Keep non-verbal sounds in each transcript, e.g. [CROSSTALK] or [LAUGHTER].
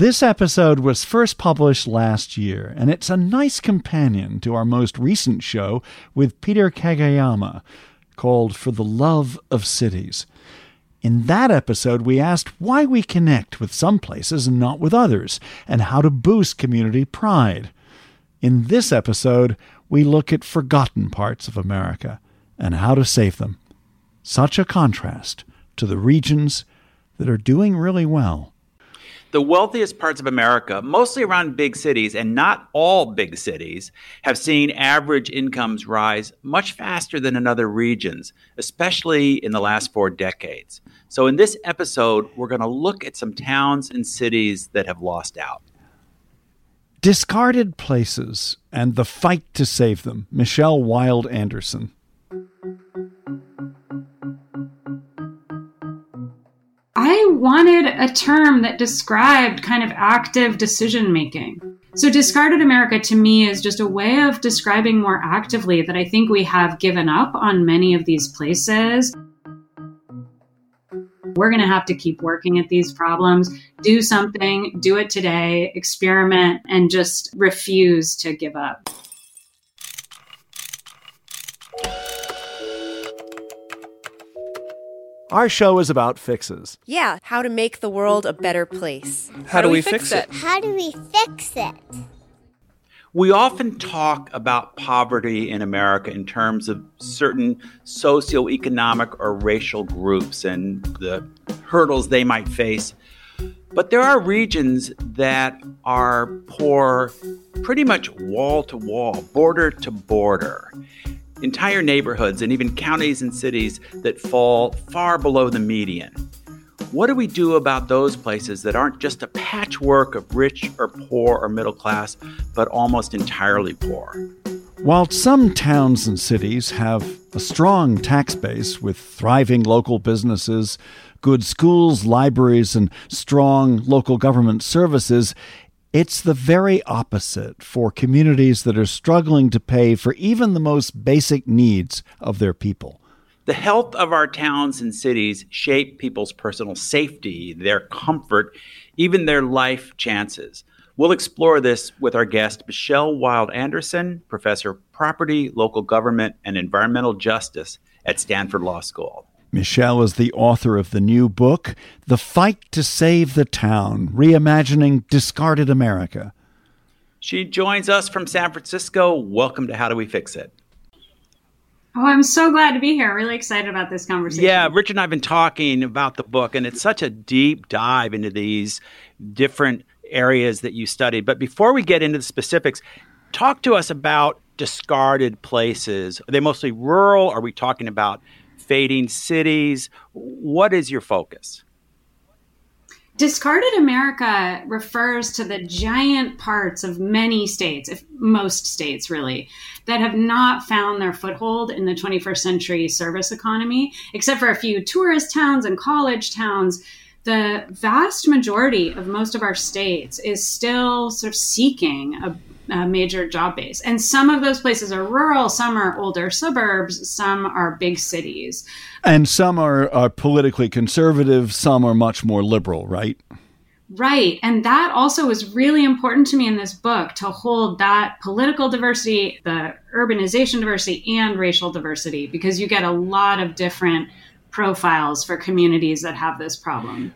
This episode was first published last year, and it's a nice companion to our most recent show with Peter Kageyama called For the Love of Cities. In that episode, we asked why we connect with some places and not with others, and how to boost community pride. In this episode, we look at forgotten parts of America and how to save them. Such a contrast to the regions that are doing really well the wealthiest parts of America, mostly around big cities, and not all big cities, have seen average incomes rise much faster than in other regions, especially in the last four decades. So, in this episode, we're going to look at some towns and cities that have lost out. Discarded places and the fight to save them. Michelle Wilde Anderson. Wanted a term that described kind of active decision making. So, discarded America to me is just a way of describing more actively that I think we have given up on many of these places. We're going to have to keep working at these problems, do something, do it today, experiment, and just refuse to give up. Our show is about fixes. Yeah, how to make the world a better place. How, how do, we, we fix, fix it? How do we fix it? We often talk about poverty in America in terms of certain socioeconomic or racial groups and the hurdles they might face. But there are regions that are poor pretty much wall to wall, border to border entire neighborhoods and even counties and cities that fall far below the median. What do we do about those places that aren't just a patchwork of rich or poor or middle class, but almost entirely poor? While some towns and cities have a strong tax base with thriving local businesses, good schools, libraries, and strong local government services, it's the very opposite for communities that are struggling to pay for even the most basic needs of their people. The health of our towns and cities shape people's personal safety, their comfort, even their life chances. We'll explore this with our guest, Michelle Wilde Anderson, professor of property, local government, and environmental justice at Stanford Law School. Michelle is the author of the new book, The Fight to Save the Town Reimagining Discarded America. She joins us from San Francisco. Welcome to How Do We Fix It? Oh, I'm so glad to be here. Really excited about this conversation. Yeah, Richard and I have been talking about the book, and it's such a deep dive into these different areas that you studied. But before we get into the specifics, talk to us about discarded places. Are they mostly rural? Are we talking about fading cities? What is your focus? Discarded America refers to the giant parts of many states, if most states really, that have not found their foothold in the 21st century service economy, except for a few tourist towns and college towns. The vast majority of most of our states is still sort of seeking a uh, major job base. And some of those places are rural, some are older suburbs, some are big cities. And some are, are politically conservative, some are much more liberal, right? Right. And that also was really important to me in this book to hold that political diversity, the urbanization diversity, and racial diversity, because you get a lot of different profiles for communities that have this problem.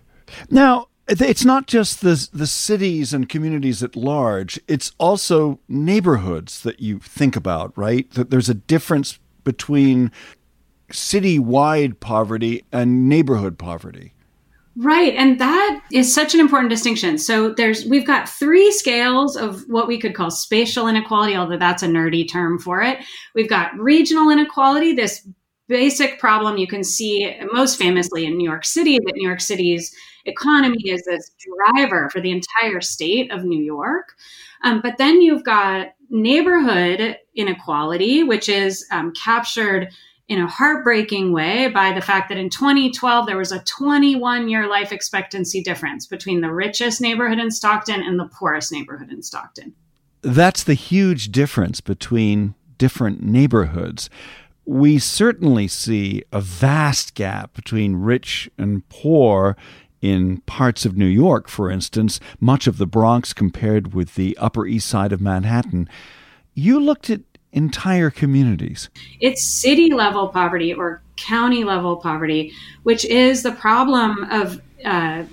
Now, it's not just the the cities and communities at large it's also neighborhoods that you think about right that there's a difference between city-wide poverty and neighborhood poverty Right, and that is such an important distinction. So there's we've got three scales of what we could call spatial inequality, although that's a nerdy term for it. We've got regional inequality, this basic problem you can see most famously in New York City that New York City's economy is this driver for the entire state of New York. Um, but then you've got neighborhood inequality, which is um, captured in a heartbreaking way by the fact that in 2012 there was a 21 year life expectancy difference between the richest neighborhood in Stockton and the poorest neighborhood in Stockton. That's the huge difference between different neighborhoods. We certainly see a vast gap between rich and poor in parts of New York, for instance, much of the Bronx compared with the Upper East Side of Manhattan. You looked at entire communities. It's city level poverty or county level poverty, which is the problem of uh,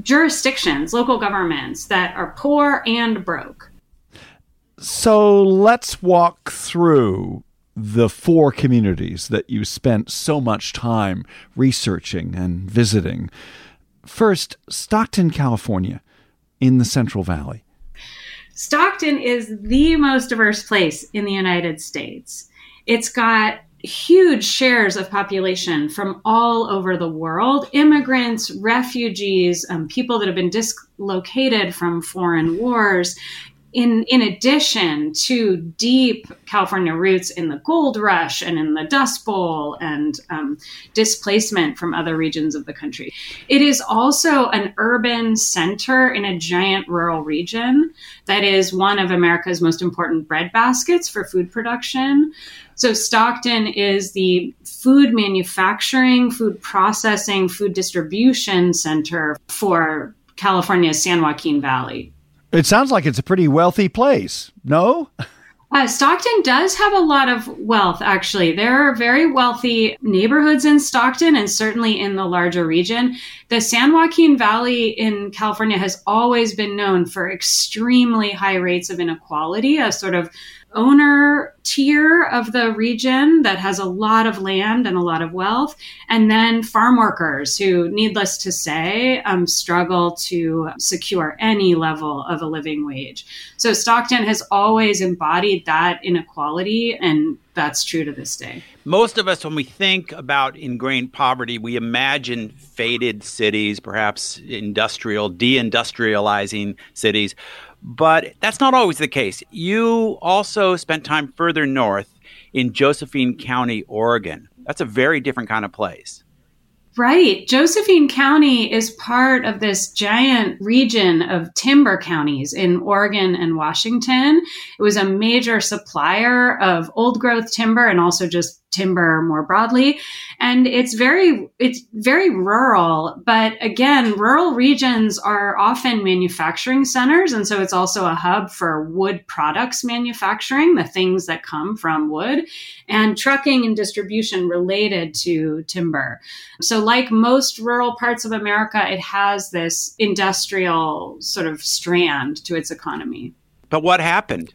jurisdictions, local governments that are poor and broke. So let's walk through the four communities that you spent so much time researching and visiting. First, Stockton, California, in the Central Valley. Stockton is the most diverse place in the United States. It's got huge shares of population from all over the world immigrants, refugees, um, people that have been dislocated from foreign wars in in addition to deep California roots in the gold rush and in the Dust Bowl and um, displacement from other regions of the country, it is also an urban center in a giant rural region that is one of America's most important breadbaskets for food production. So Stockton is the food manufacturing, food processing, food distribution center for California's San Joaquin Valley. It sounds like it's a pretty wealthy place. No? Uh, Stockton does have a lot of wealth, actually. There are very wealthy neighborhoods in Stockton and certainly in the larger region. The San Joaquin Valley in California has always been known for extremely high rates of inequality, a sort of owner tier of the region that has a lot of land and a lot of wealth, and then farm workers who, needless to say, um, struggle to secure any level of a living wage. So Stockton has always embodied that inequality, and that's true to this day. Most of us, when we think about ingrained poverty, we imagine faded cities, perhaps industrial, deindustrializing cities. But that's not always the case. You also spent time further north in Josephine County, Oregon. That's a very different kind of place. Right. Josephine County is part of this giant region of timber counties in Oregon and Washington. It was a major supplier of old growth timber and also just timber more broadly. And it's very it's very rural but again rural regions are often manufacturing centers. And so it's also a hub for wood products manufacturing the things that come from wood and trucking and distribution related to timber. So like most rural parts of america it has this industrial sort of strand to its economy. But what happened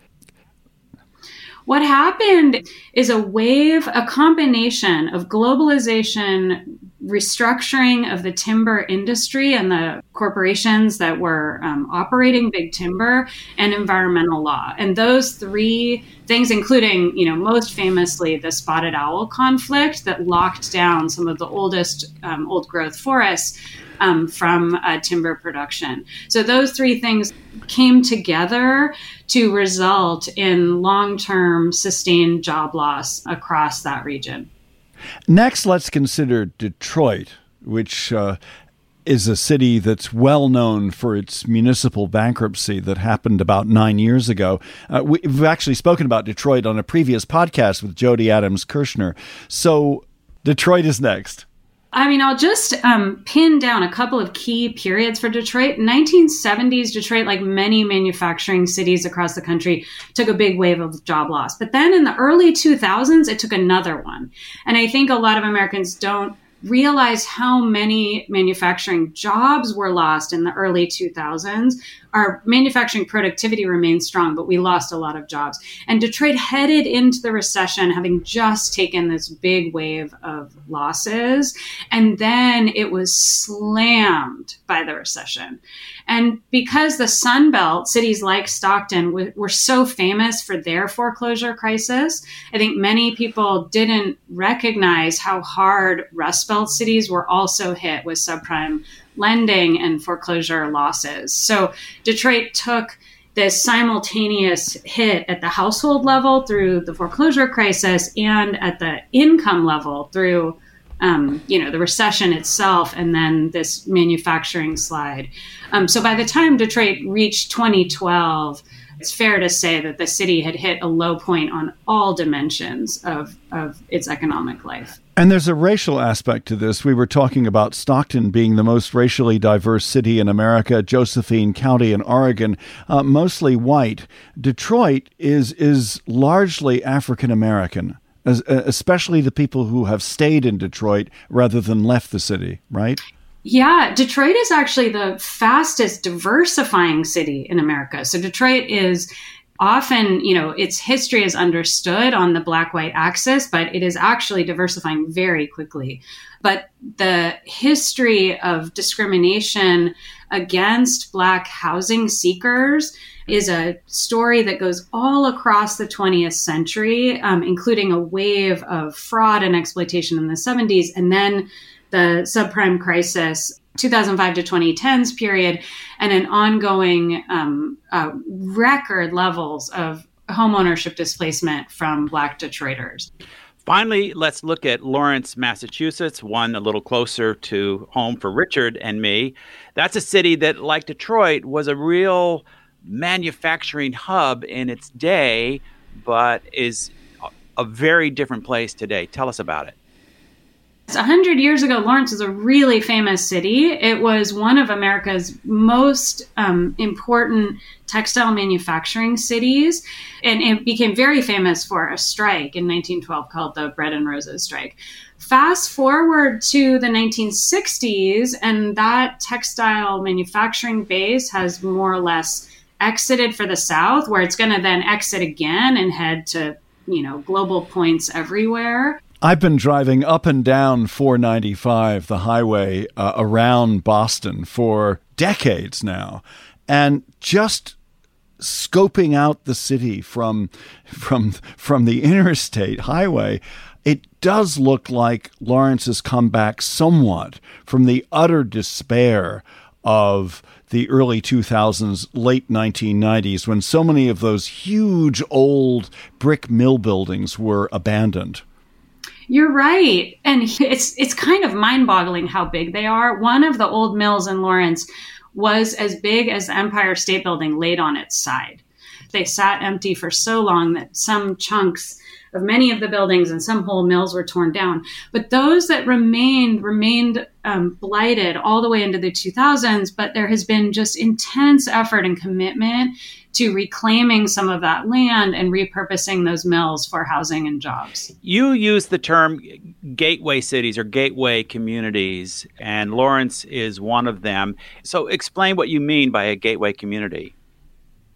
what happened is a wave, a combination of globalization, restructuring of the timber industry and the corporations that were um, operating big timber and environmental law. And those three things, including, you know, most famously the spotted owl conflict that locked down some of the oldest um, old growth forests um, from uh, timber production. So those three things came together to result in long term sustained job loss across that region. Next, let's consider Detroit, which uh, is a city that's well known for its municipal bankruptcy that happened about nine years ago. Uh, we've actually spoken about Detroit on a previous podcast with Jodie Adams Kirshner. So, Detroit is next. I mean, I'll just um, pin down a couple of key periods for Detroit. 1970s Detroit, like many manufacturing cities across the country, took a big wave of job loss. But then in the early 2000s, it took another one. And I think a lot of Americans don't realize how many manufacturing jobs were lost in the early 2000s. Our manufacturing productivity remained strong, but we lost a lot of jobs. And Detroit headed into the recession having just taken this big wave of losses. And then it was slammed by the recession. And because the Sun Belt, cities like Stockton, w- were so famous for their foreclosure crisis, I think many people didn't recognize how hard Rust Belt cities were also hit with subprime lending and foreclosure losses. So Detroit took this simultaneous hit at the household level through the foreclosure crisis and at the income level through um, you know the recession itself and then this manufacturing slide um, so by the time detroit reached 2012 it's fair to say that the city had hit a low point on all dimensions of, of its economic life. And there's a racial aspect to this. We were talking about Stockton being the most racially diverse city in America, Josephine County in Oregon, uh, mostly white. Detroit is is largely African American, especially the people who have stayed in Detroit rather than left the city, right? Yeah, Detroit is actually the fastest diversifying city in America. So Detroit is often, you know, its history is understood on the black white axis, but it is actually diversifying very quickly. But the history of discrimination against black housing seekers is a story that goes all across the 20th century, um, including a wave of fraud and exploitation in the 70s, and then the subprime crisis 2005 to 2010s period and an ongoing um, uh, record levels of homeownership displacement from black detroiters Finally, let's look at Lawrence, Massachusetts, one a little closer to home for Richard and me. That's a city that, like Detroit, was a real manufacturing hub in its day, but is a very different place today. Tell us about it. A hundred years ago, Lawrence is a really famous city. It was one of America's most um, important textile manufacturing cities, and it became very famous for a strike in 1912 called the Bread and Roses Strike. Fast forward to the 1960s, and that textile manufacturing base has more or less exited for the South, where it's going to then exit again and head to you know global points everywhere. I've been driving up and down 495, the highway uh, around Boston, for decades now, and just scoping out the city from from from the interstate highway it does look like Lawrence has come back somewhat from the utter despair of the early 2000s, late 1990s, when so many of those huge old brick mill buildings were abandoned. You're right. And it's it's kind of mind-boggling how big they are. One of the old mills in Lawrence was as big as the Empire State Building laid on its side. They sat empty for so long that some chunks of many of the buildings and some whole mills were torn down. But those that remained remained um, blighted all the way into the 2000s. But there has been just intense effort and commitment to reclaiming some of that land and repurposing those mills for housing and jobs. You use the term gateway cities or gateway communities, and Lawrence is one of them. So, explain what you mean by a gateway community.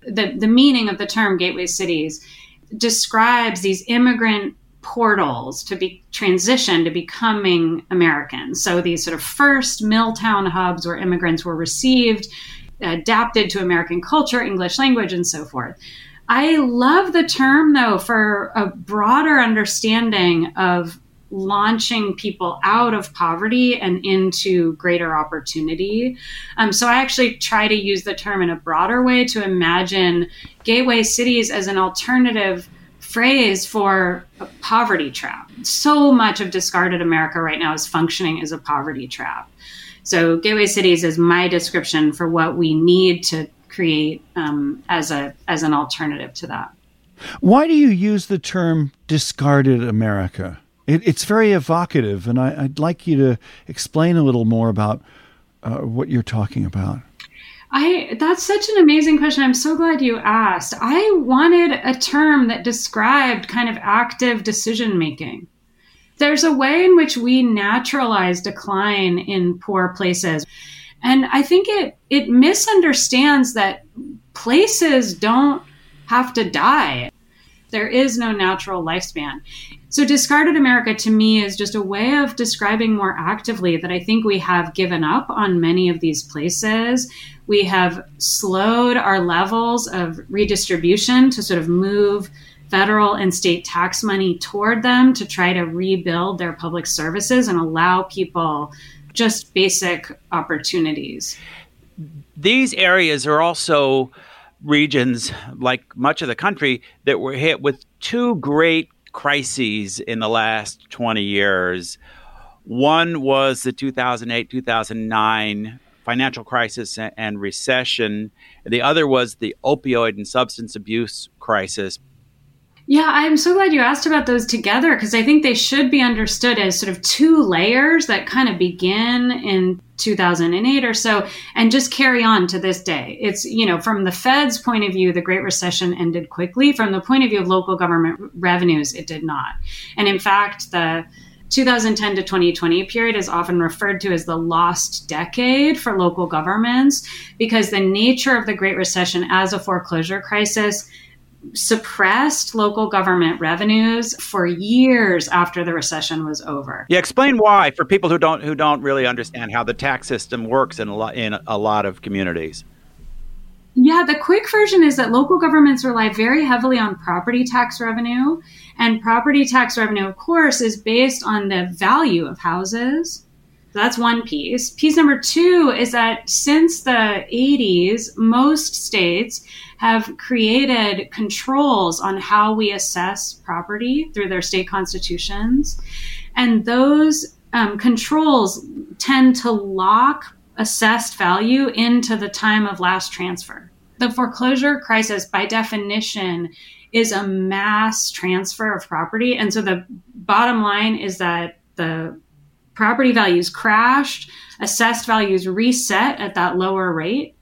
The, the meaning of the term gateway cities describes these immigrant portals to be transition to becoming Americans. So these sort of first Milltown hubs where immigrants were received, adapted to American culture, English language, and so forth. I love the term though for a broader understanding of launching people out of poverty and into greater opportunity. Um, so I actually try to use the term in a broader way to imagine gateway cities as an alternative phrase for poverty trap. So much of discarded America right now is functioning as a poverty trap. So gateway cities is my description for what we need to create um, as a as an alternative to that. Why do you use the term discarded America? It, it's very evocative, and I, would like you to explain a little more about uh, what you're talking about. I that's such an amazing question. I'm so glad you asked. I wanted a term that described kind of active decision making. There's a way in which we naturalize decline in poor places. And I think it it misunderstands that places don't have to die. There is no natural lifespan. So, discarded America to me is just a way of describing more actively that I think we have given up on many of these places. We have slowed our levels of redistribution to sort of move federal and state tax money toward them to try to rebuild their public services and allow people just basic opportunities. These areas are also regions, like much of the country, that were hit with two great crises in the last 20 years. One was the 2008 2009 financial crisis and recession, the other was the opioid and substance abuse crisis. Yeah, I'm so glad you asked about those together because I think they should be understood as sort of two layers that kind of begin in 2008 or so and just carry on to this day. It's, you know, from the Fed's point of view, the Great Recession ended quickly. From the point of view of local government revenues, it did not. And in fact, the 2010 to 2020 period is often referred to as the lost decade for local governments because the nature of the Great Recession as a foreclosure crisis suppressed local government revenues for years after the recession was over. Yeah, explain why for people who don't who don't really understand how the tax system works in a lot in a lot of communities. Yeah, the quick version is that local governments rely very heavily on property tax revenue. And property tax revenue, of course, is based on the value of houses. That's one piece. Piece number two is that since the 80s, most states have created controls on how we assess property through their state constitutions. And those um, controls tend to lock assessed value into the time of last transfer. The foreclosure crisis, by definition, is a mass transfer of property. And so the bottom line is that the property values crashed, assessed values reset at that lower rate.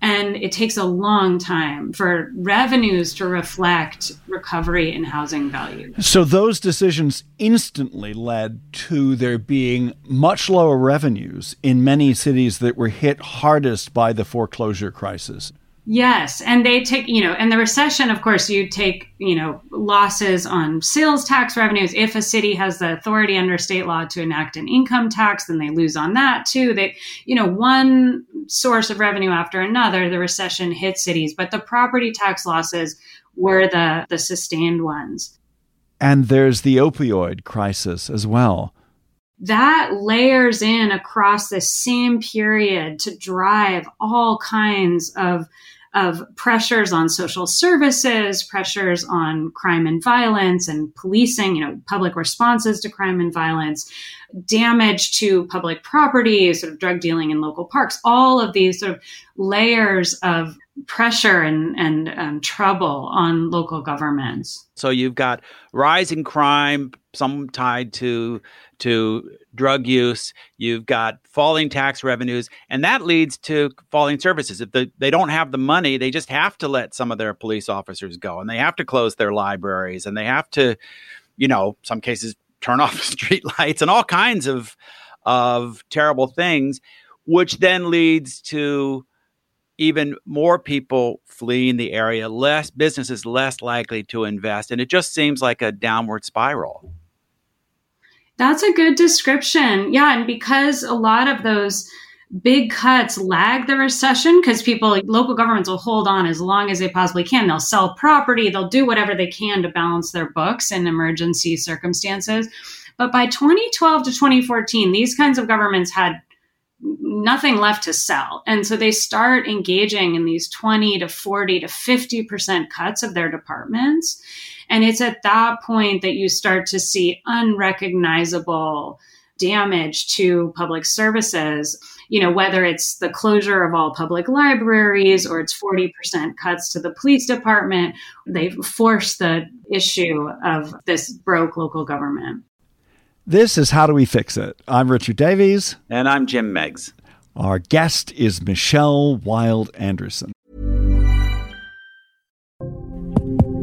And it takes a long time for revenues to reflect recovery in housing value. So, those decisions instantly led to there being much lower revenues in many cities that were hit hardest by the foreclosure crisis. Yes, and they take, you know, and the recession, of course, you take, you know, losses on sales tax revenues. If a city has the authority under state law to enact an income tax, then they lose on that too. They, you know, one source of revenue after another, the recession hit cities, but the property tax losses were the the sustained ones. And there's the opioid crisis as well that layers in across the same period to drive all kinds of of pressures on social services, pressures on crime and violence and policing, you know, public responses to crime and violence, damage to public property, sort of drug dealing in local parks, all of these sort of layers of pressure and, and um, trouble on local governments. So you've got rising crime, some tied to to drug use. You've got falling tax revenues, and that leads to falling services. If the, they don't have the money, they just have to let some of their police officers go, and they have to close their libraries, and they have to, you know, some cases turn [LAUGHS] off street lights and all kinds of of terrible things, which then leads to even more people fleeing the area, less businesses less likely to invest, and it just seems like a downward spiral. That's a good description. Yeah. And because a lot of those big cuts lag the recession because people, local governments will hold on as long as they possibly can. They'll sell property, they'll do whatever they can to balance their books in emergency circumstances. But by 2012 to 2014, these kinds of governments had nothing left to sell. And so they start engaging in these 20 to 40 to 50% cuts of their departments. And it's at that point that you start to see unrecognizable damage to public services you know whether it's the closure of all public libraries or it's 40% cuts to the police department they've forced the issue of this broke local government this is how do we fix it i'm richard davies and i'm jim Meigs. our guest is michelle wilde anderson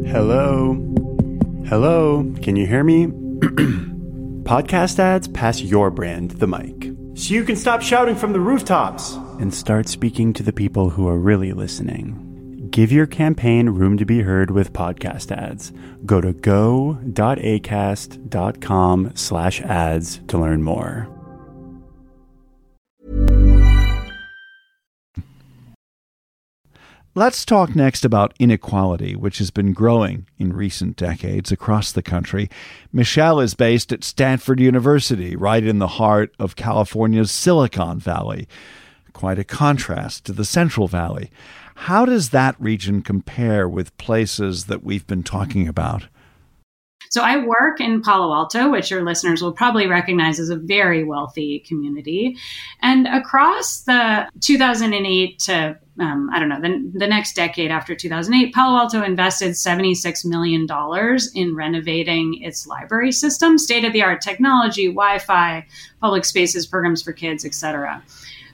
hello Hello, can you hear me? [CLEARS THROAT] Podcast ads pass your brand the mic. So you can stop shouting from the rooftops and start speaking to the people who are really listening. Give your campaign room to be heard with podcast ads. Go to go.acast.com slash ads to learn more. Let's talk next about inequality, which has been growing in recent decades across the country. Michelle is based at Stanford University, right in the heart of California's Silicon Valley. Quite a contrast to the Central Valley. How does that region compare with places that we've been talking about? So I work in Palo Alto, which your listeners will probably recognize as a very wealthy community. And across the 2008 to um, I don't know, the, the next decade after 2008, Palo Alto invested $76 million in renovating its library system, state of the art technology, Wi Fi, public spaces, programs for kids, etc.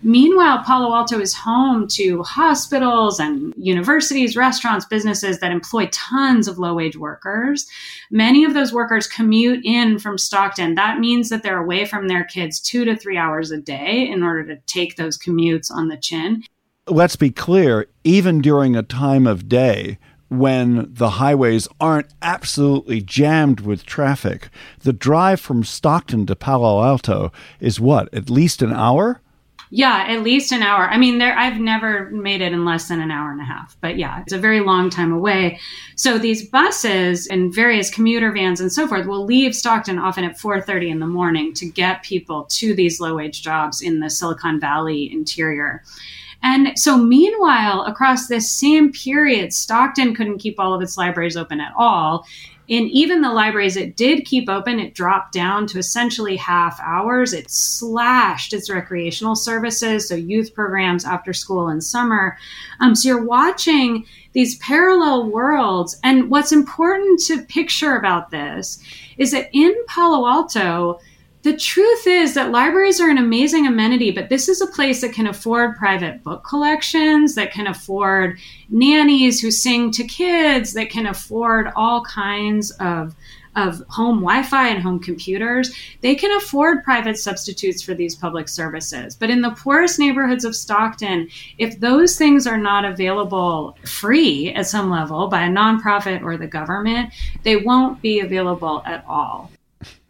Meanwhile, Palo Alto is home to hospitals and universities, restaurants, businesses that employ tons of low wage workers. Many of those workers commute in from Stockton. That means that they're away from their kids two to three hours a day in order to take those commutes on the chin. Let's be clear, even during a time of day, when the highways aren't absolutely jammed with traffic, the drive from Stockton to Palo Alto is what, at least an hour? Yeah, at least an hour. I mean, there I've never made it in less than an hour and a half. But yeah, it's a very long time away. So these buses and various commuter vans and so forth will leave Stockton often at 4:30 in the morning to get people to these low-wage jobs in the Silicon Valley interior. And so, meanwhile, across this same period, Stockton couldn't keep all of its libraries open at all in even the libraries it did keep open, it dropped down to essentially half hours. It slashed its recreational services, so youth programs, after school, and summer. Um, so you're watching these parallel worlds. And what's important to picture about this is that in Palo Alto, the truth is that libraries are an amazing amenity, but this is a place that can afford private book collections, that can afford nannies who sing to kids, that can afford all kinds of of home Wi-Fi and home computers, they can afford private substitutes for these public services. But in the poorest neighborhoods of Stockton, if those things are not available free at some level by a nonprofit or the government, they won't be available at all.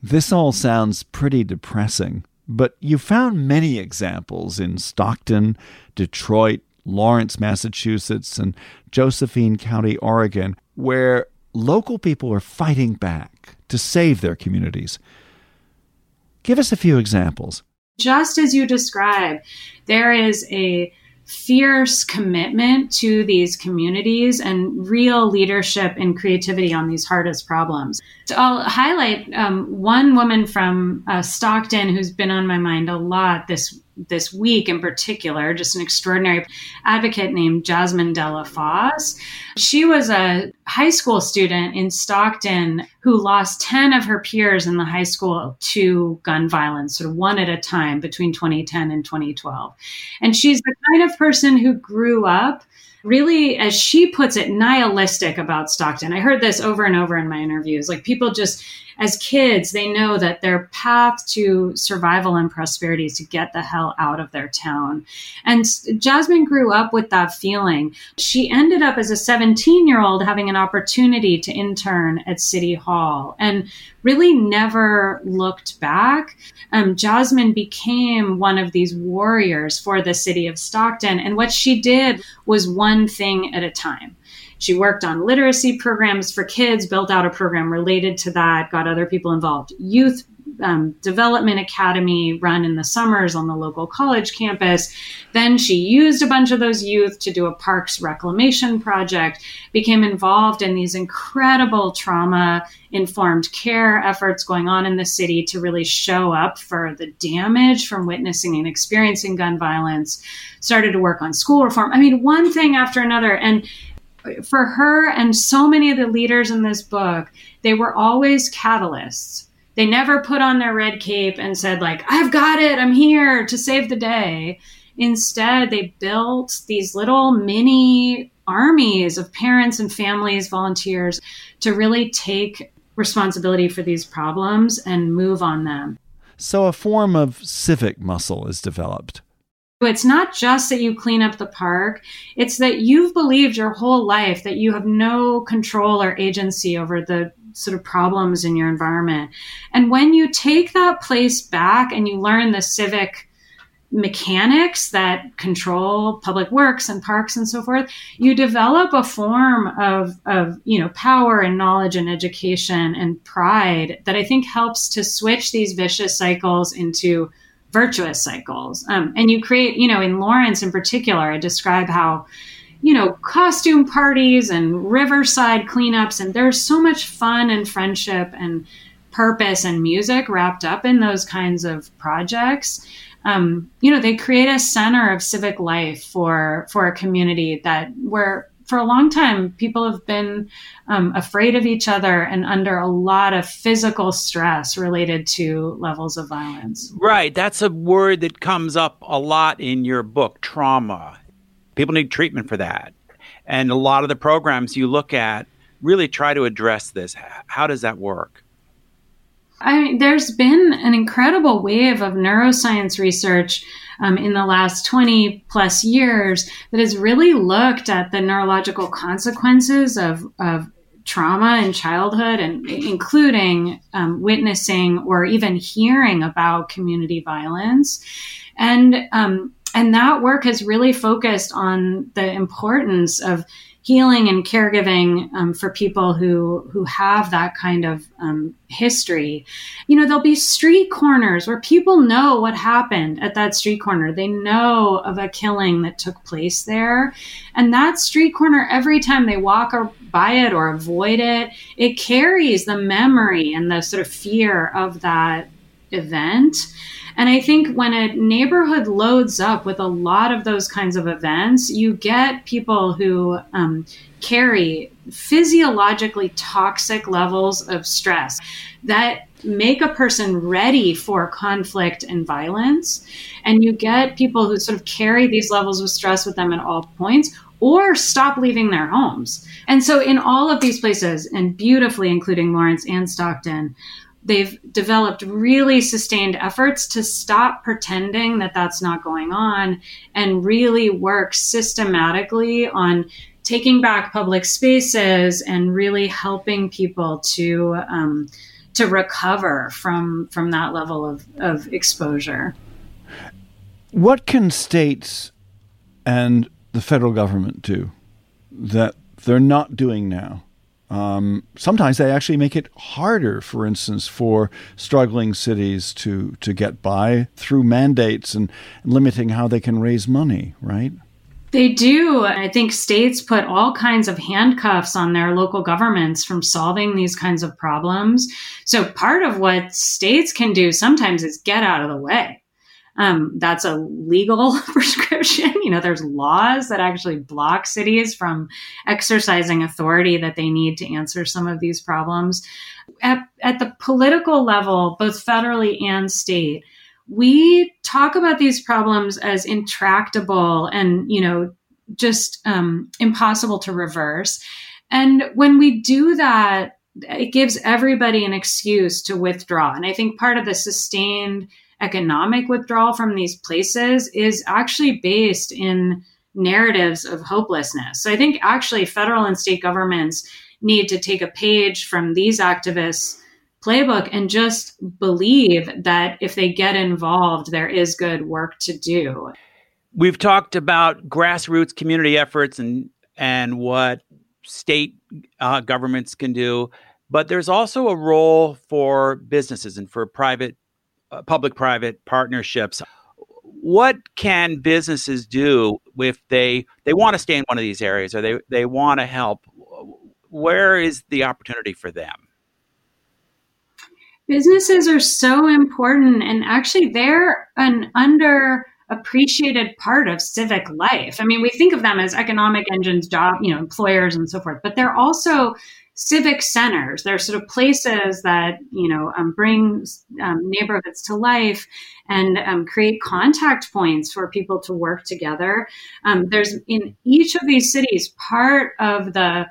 This all sounds pretty depressing, but you found many examples in Stockton, Detroit, Lawrence, Massachusetts, and Josephine County, Oregon, where local people are fighting back to save their communities. Give us a few examples. Just as you describe, there is a fierce commitment to these communities and real leadership and creativity on these hardest problems. So I'll highlight um, one woman from uh, Stockton who's been on my mind a lot this this week in particular, just an extraordinary advocate named Jasmine Dellafosse. She was a high school student in Stockton who lost 10 of her peers in the high school to gun violence, sort of one at a time between 2010 and 2012. And she's the kind of person who grew up really, as she puts it, nihilistic about Stockton. I heard this over and over in my interviews. Like people just as kids, they know that their path to survival and prosperity is to get the hell out of their town. And Jasmine grew up with that feeling. She ended up as a 17 year old having an opportunity to intern at City Hall and really never looked back. Um, Jasmine became one of these warriors for the city of Stockton. And what she did was one thing at a time. She worked on literacy programs for kids, built out a program related to that, got other people involved. Youth um, development academy run in the summers on the local college campus. Then she used a bunch of those youth to do a parks reclamation project, became involved in these incredible trauma informed care efforts going on in the city to really show up for the damage from witnessing and experiencing gun violence, started to work on school reform. I mean, one thing after another. And for her and so many of the leaders in this book, they were always catalysts. They never put on their red cape and said, like, I've got it, I'm here to save the day. Instead, they built these little mini armies of parents and families, volunteers, to really take responsibility for these problems and move on them. So, a form of civic muscle is developed. It's not just that you clean up the park, it's that you've believed your whole life that you have no control or agency over the sort of problems in your environment. And when you take that place back and you learn the civic mechanics that control public works and parks and so forth you develop a form of of you know power and knowledge and education and pride that i think helps to switch these vicious cycles into virtuous cycles. Um, and you create, you know, in Lawrence in particular, I describe how you know, costume parties and riverside cleanups. And there's so much fun and friendship and purpose and music wrapped up in those kinds of projects. Um, you know, they create a center of civic life for for a community that where for a long time people have been um, afraid of each other and under a lot of physical stress related to levels of violence. Right, that's a word that comes up a lot in your book, trauma. People need treatment for that. And a lot of the programs you look at really try to address this. How does that work? I mean, there's been an incredible wave of neuroscience research um, in the last 20 plus years that has really looked at the neurological consequences of, of trauma in childhood and including um, witnessing or even hearing about community violence. And um, and that work has really focused on the importance of healing and caregiving um, for people who who have that kind of um, history. You know, there'll be street corners where people know what happened at that street corner. They know of a killing that took place there, and that street corner every time they walk or by it or avoid it, it carries the memory and the sort of fear of that event. And I think when a neighborhood loads up with a lot of those kinds of events, you get people who um, carry physiologically toxic levels of stress that make a person ready for conflict and violence. And you get people who sort of carry these levels of stress with them at all points or stop leaving their homes. And so, in all of these places, and beautifully including Lawrence and Stockton, they've developed really sustained efforts to stop pretending that that's not going on and really work systematically on taking back public spaces and really helping people to um, to recover from from that level of, of exposure. What can states and the federal government do that they're not doing now? Um, sometimes they actually make it harder, for instance, for struggling cities to, to get by through mandates and, limiting how they can raise money, right? They do. I think states put all kinds of handcuffs on their local governments from solving these kinds of problems. So, part of what states can do sometimes is get out of the way. Um, that's a legal [LAUGHS] prescription. You know, there's laws that actually block cities from exercising authority that they need to answer some of these problems. At, at the political level, both federally and state, we talk about these problems as intractable and, you know, just um, impossible to reverse. And when we do that, it gives everybody an excuse to withdraw. And I think part of the sustained economic withdrawal from these places is actually based in narratives of hopelessness. So I think actually federal and state governments need to take a page from these activists playbook and just believe that if they get involved there is good work to do. We've talked about grassroots community efforts and and what state uh, governments can do, but there's also a role for businesses and for private uh, public-private partnerships. What can businesses do if they they want to stay in one of these areas or they they want to help? Where is the opportunity for them? Businesses are so important, and actually, they're an underappreciated part of civic life. I mean, we think of them as economic engines, job, you know, employers and so forth, but they're also civic centers. They're sort of places that you know um, bring um, neighborhoods to life and um, create contact points for people to work together. Um, there's in each of these cities part of the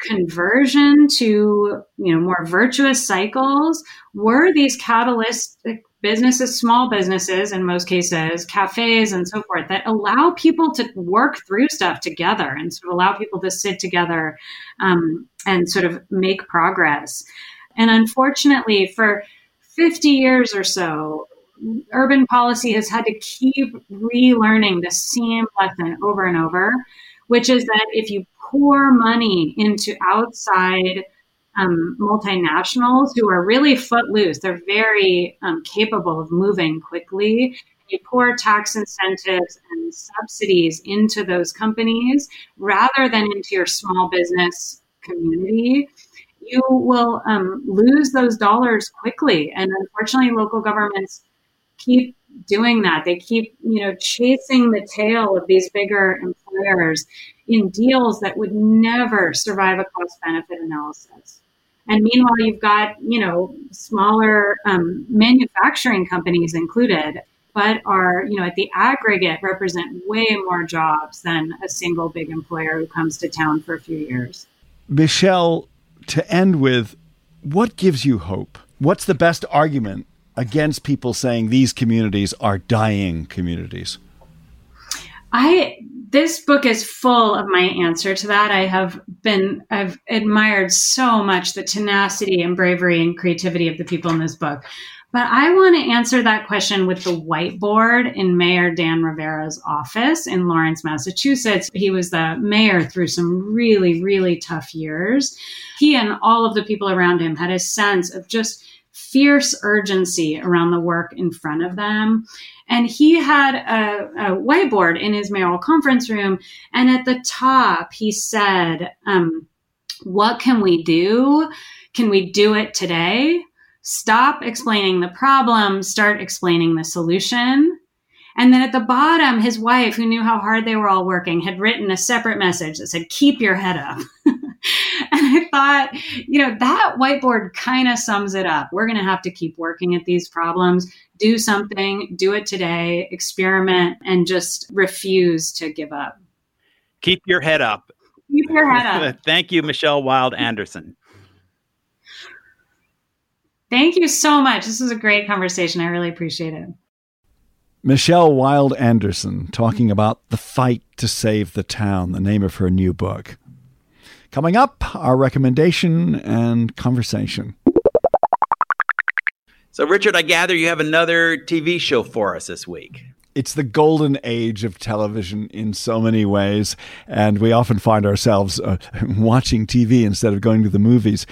conversion to you know more virtuous cycles were these catalytic businesses, small businesses in most cases, cafes and so forth, that allow people to work through stuff together and sort of allow people to sit together um, and sort of make progress. And unfortunately, for 50 years or so, urban policy has had to keep relearning the same lesson over and over, which is that if you pour money into outside um, multinationals who are really footloose. They're very um, capable of moving quickly. You pour tax incentives and subsidies into those companies rather than into your small business community, you will um, lose those dollars quickly. And unfortunately, local governments keep doing that. They keep, you know, chasing the tail of these bigger employers in deals that would never survive a cost benefit analysis. And meanwhile, you've got, you know, smaller um, manufacturing companies included, but are, you know, at the aggregate represent way more jobs than a single big employer who comes to town for a few years. Michelle, to end with, what gives you hope? What's the best argument against people saying these communities are dying communities? I this book is full of my answer to that. I have been I've admired so much the tenacity and bravery and creativity of the people in this book. But I want to answer that question with the whiteboard in Mayor Dan Rivera's office in Lawrence, Massachusetts. He was the mayor through some really, really tough years. He and all of the people around him had a sense of just fierce urgency around the work in front of them. And he had a, a whiteboard in his mayoral conference room. And at the top, he said, um, What can we do? Can we do it today? Stop explaining the problem, start explaining the solution. And then at the bottom, his wife, who knew how hard they were all working, had written a separate message that said, Keep your head up. [LAUGHS] and I thought, you know, that whiteboard kind of sums it up. We're going to have to keep working at these problems, do something, do it today, experiment, and just refuse to give up. Keep your head up. Keep your head up. [LAUGHS] Thank you, Michelle Wilde Anderson. Thank you so much. This was a great conversation. I really appreciate it. Michelle Wilde Anderson talking about the fight to save the town, the name of her new book. Coming up, our recommendation and conversation. So, Richard, I gather you have another TV show for us this week. It's the golden age of television in so many ways, and we often find ourselves uh, [LAUGHS] watching TV instead of going to the movies.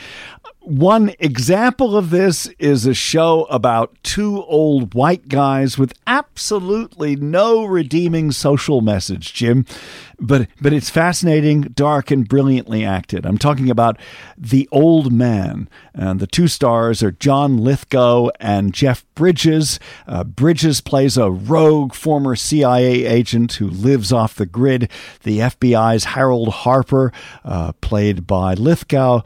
One example of this is a show about two old white guys with absolutely no redeeming social message, Jim. But but it's fascinating, dark, and brilliantly acted. I'm talking about The Old Man. And the two stars are John Lithgow and Jeff Bridges. Uh, Bridges plays a rogue former CIA agent who lives off the grid. The FBI's Harold Harper, uh, played by Lithgow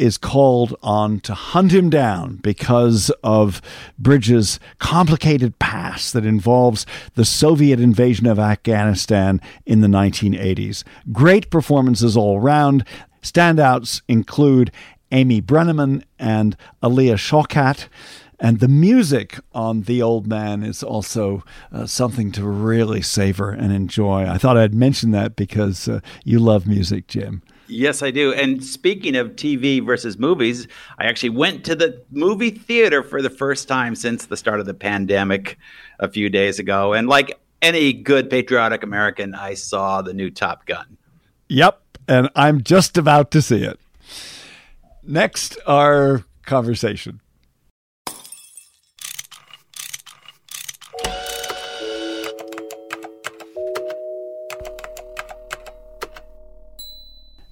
is called on to hunt him down because of Bridges' complicated past that involves the Soviet invasion of Afghanistan in the 1980s. Great performances all around. Standouts include Amy Brenneman and Alia Shawkat. And the music on The Old Man is also uh, something to really savor and enjoy. I thought I'd mention that because uh, you love music, Jim. Yes, I do. And speaking of TV versus movies, I actually went to the movie theater for the first time since the start of the pandemic a few days ago. And like any good patriotic American, I saw the new Top Gun. Yep. And I'm just about to see it. Next, our conversation.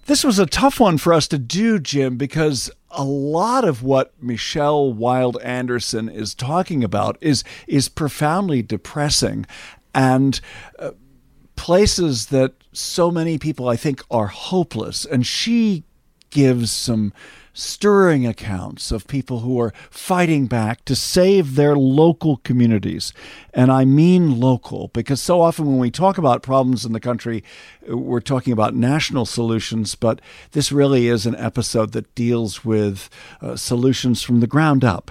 This was a tough one for us to do, Jim, because a lot of what Michelle Wilde Anderson is talking about is is profoundly depressing, and uh, places that so many people I think are hopeless. And she gives some stirring accounts of people who are fighting back to save their local communities. And I mean local, because so often when we talk about problems in the country, we're talking about national solutions, but this really is an episode that deals with uh, solutions from the ground up.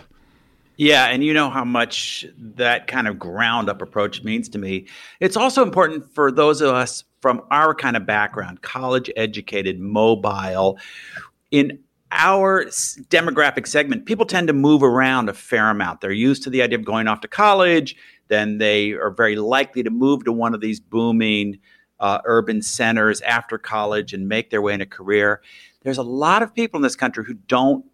Yeah, and you know how much that kind of ground up approach means to me. It's also important for those of us from our kind of background, college educated, mobile. In our demographic segment, people tend to move around a fair amount. They're used to the idea of going off to college, then they are very likely to move to one of these booming uh, urban centers after college and make their way in a career. There's a lot of people in this country who don't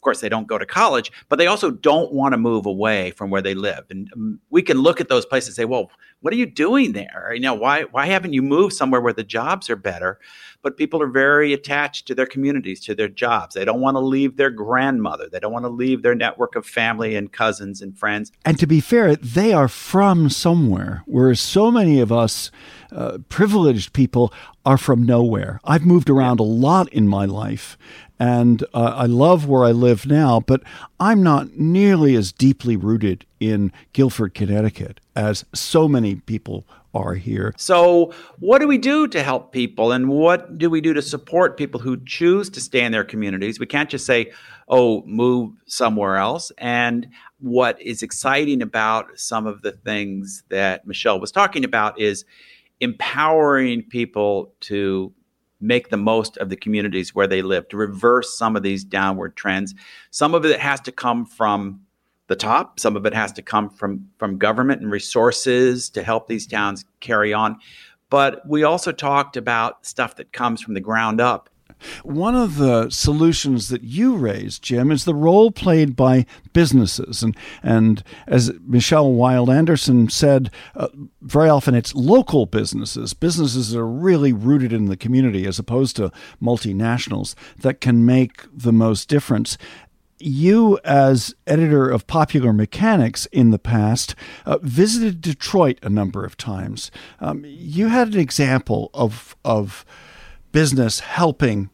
of course, they don't go to college, but they also don't want to move away from where they live. And um, we can look at those places and say, well, what are you doing there? You know, why why haven't you moved somewhere where the jobs are better? But people are very attached to their communities, to their jobs. They don't want to leave their grandmother. They don't want to leave their network of family and cousins and friends. And to be fair, they are from somewhere, whereas so many of us uh, privileged people are from nowhere. I've moved around a lot in my life, and uh, I love where I live now, but I'm not nearly as deeply rooted in Guilford, Connecticut, as so many people are here. So, what do we do to help people, and what do we do to support people who choose to stay in their communities? We can't just say, oh, move somewhere else. And what is exciting about some of the things that Michelle was talking about is empowering people to make the most of the communities where they live, to reverse some of these downward trends. Some of it has to come from the top, some of it has to come from from government and resources to help these towns carry on. But we also talked about stuff that comes from the ground up one of the solutions that you raised, Jim, is the role played by businesses. And, and as Michelle Wilde Anderson said, uh, very often it's local businesses, businesses that are really rooted in the community as opposed to multinationals that can make the most difference you, as editor of Popular Mechanics in the past, uh, visited Detroit a number of times. Um, you had an example of of business helping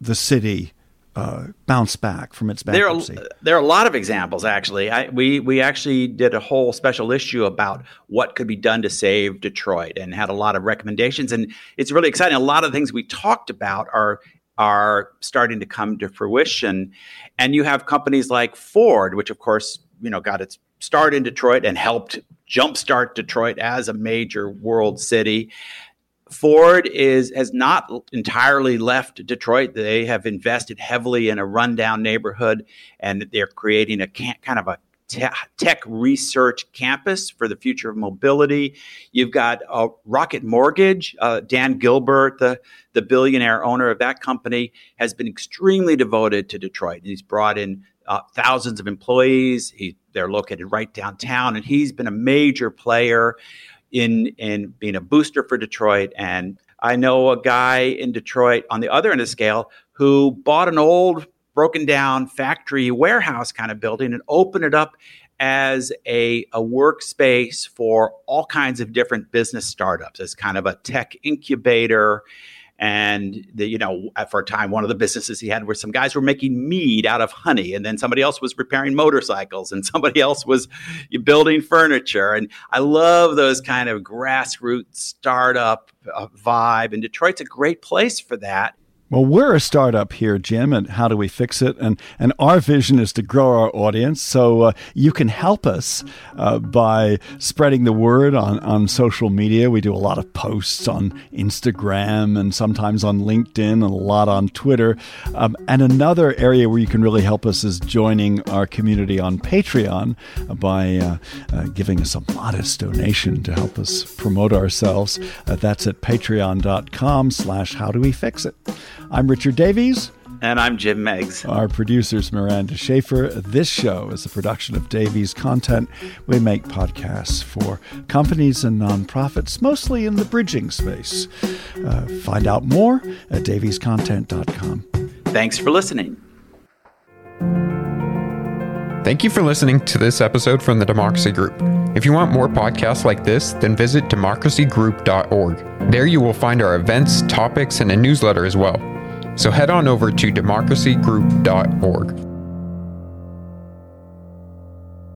the city uh, bounce back from its bankruptcy? There are, there are a lot of examples, actually. I, we, we actually did a whole special issue about what could be done to save Detroit and had a lot of recommendations. And it's really exciting. A lot of the things we talked about are are starting to come to fruition. And you have companies like Ford, which of course, you know, got its start in Detroit and helped jumpstart Detroit as a major world city. Ford is has not entirely left Detroit. They have invested heavily in a rundown neighborhood, and they're creating a kind of a tech research campus for the future of mobility. You've got Rocket Mortgage. Uh, Dan Gilbert, the, the billionaire owner of that company, has been extremely devoted to Detroit. He's brought in uh, thousands of employees. He, they're located right downtown, and he's been a major player in in being a booster for Detroit. And I know a guy in Detroit on the other end of the scale who bought an old broken down factory warehouse kind of building and opened it up as a, a workspace for all kinds of different business startups as kind of a tech incubator and the, you know for a time one of the businesses he had where some guys were making mead out of honey and then somebody else was repairing motorcycles and somebody else was building furniture and i love those kind of grassroots startup uh, vibe and detroit's a great place for that well, we're a startup here, Jim, and how do we fix it? And and our vision is to grow our audience. So uh, you can help us uh, by spreading the word on, on social media. We do a lot of posts on Instagram and sometimes on LinkedIn and a lot on Twitter. Um, and another area where you can really help us is joining our community on Patreon by uh, uh giving us a modest donation to help us promote ourselves. Uh, that's at patreon.com slash how do we fix it. I'm Richard Davies. And I'm Jim Meigs. Our producer's Miranda Schaefer. This show is a production of Davies Content. We make podcasts for companies and nonprofits, mostly in the bridging space. Uh, find out more at daviescontent.com. Thanks for listening. Thank you for listening to this episode from the Democracy Group. If you want more podcasts like this, then visit democracygroup.org. There you will find our events, topics, and a newsletter as well. So head on over to democracygroup.org.